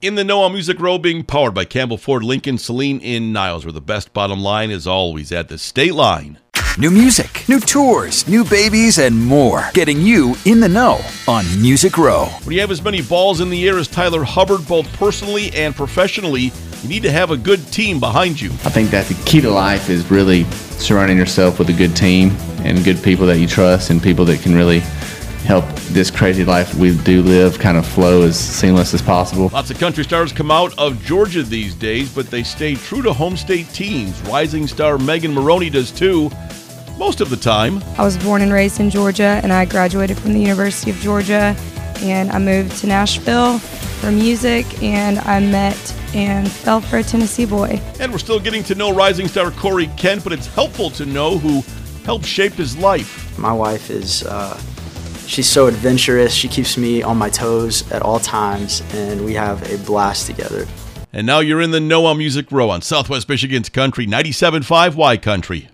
In the Know On Music Row, being powered by Campbell Ford Lincoln Saline in Niles, where the best bottom line is always at the state line. New music, new tours, new babies, and more. Getting you in the know on Music Row. When you have as many balls in the air as Tyler Hubbard, both personally and professionally, you need to have a good team behind you. I think that the key to life is really surrounding yourself with a good team and good people that you trust and people that can really help this crazy life we do live kind of flow as seamless as possible. Lots of country stars come out of Georgia these days, but they stay true to home state teams. Rising star Megan Moroney does too, most of the time. I was born and raised in Georgia, and I graduated from the University of Georgia, and I moved to Nashville for music, and I met and fell for a Tennessee boy. And we're still getting to know rising star Corey Kent, but it's helpful to know who helped shape his life. My wife is. Uh She's so adventurous. She keeps me on my toes at all times, and we have a blast together. And now you're in the Know On Music Row on Southwest Michigan's Country 97.5 Y Country.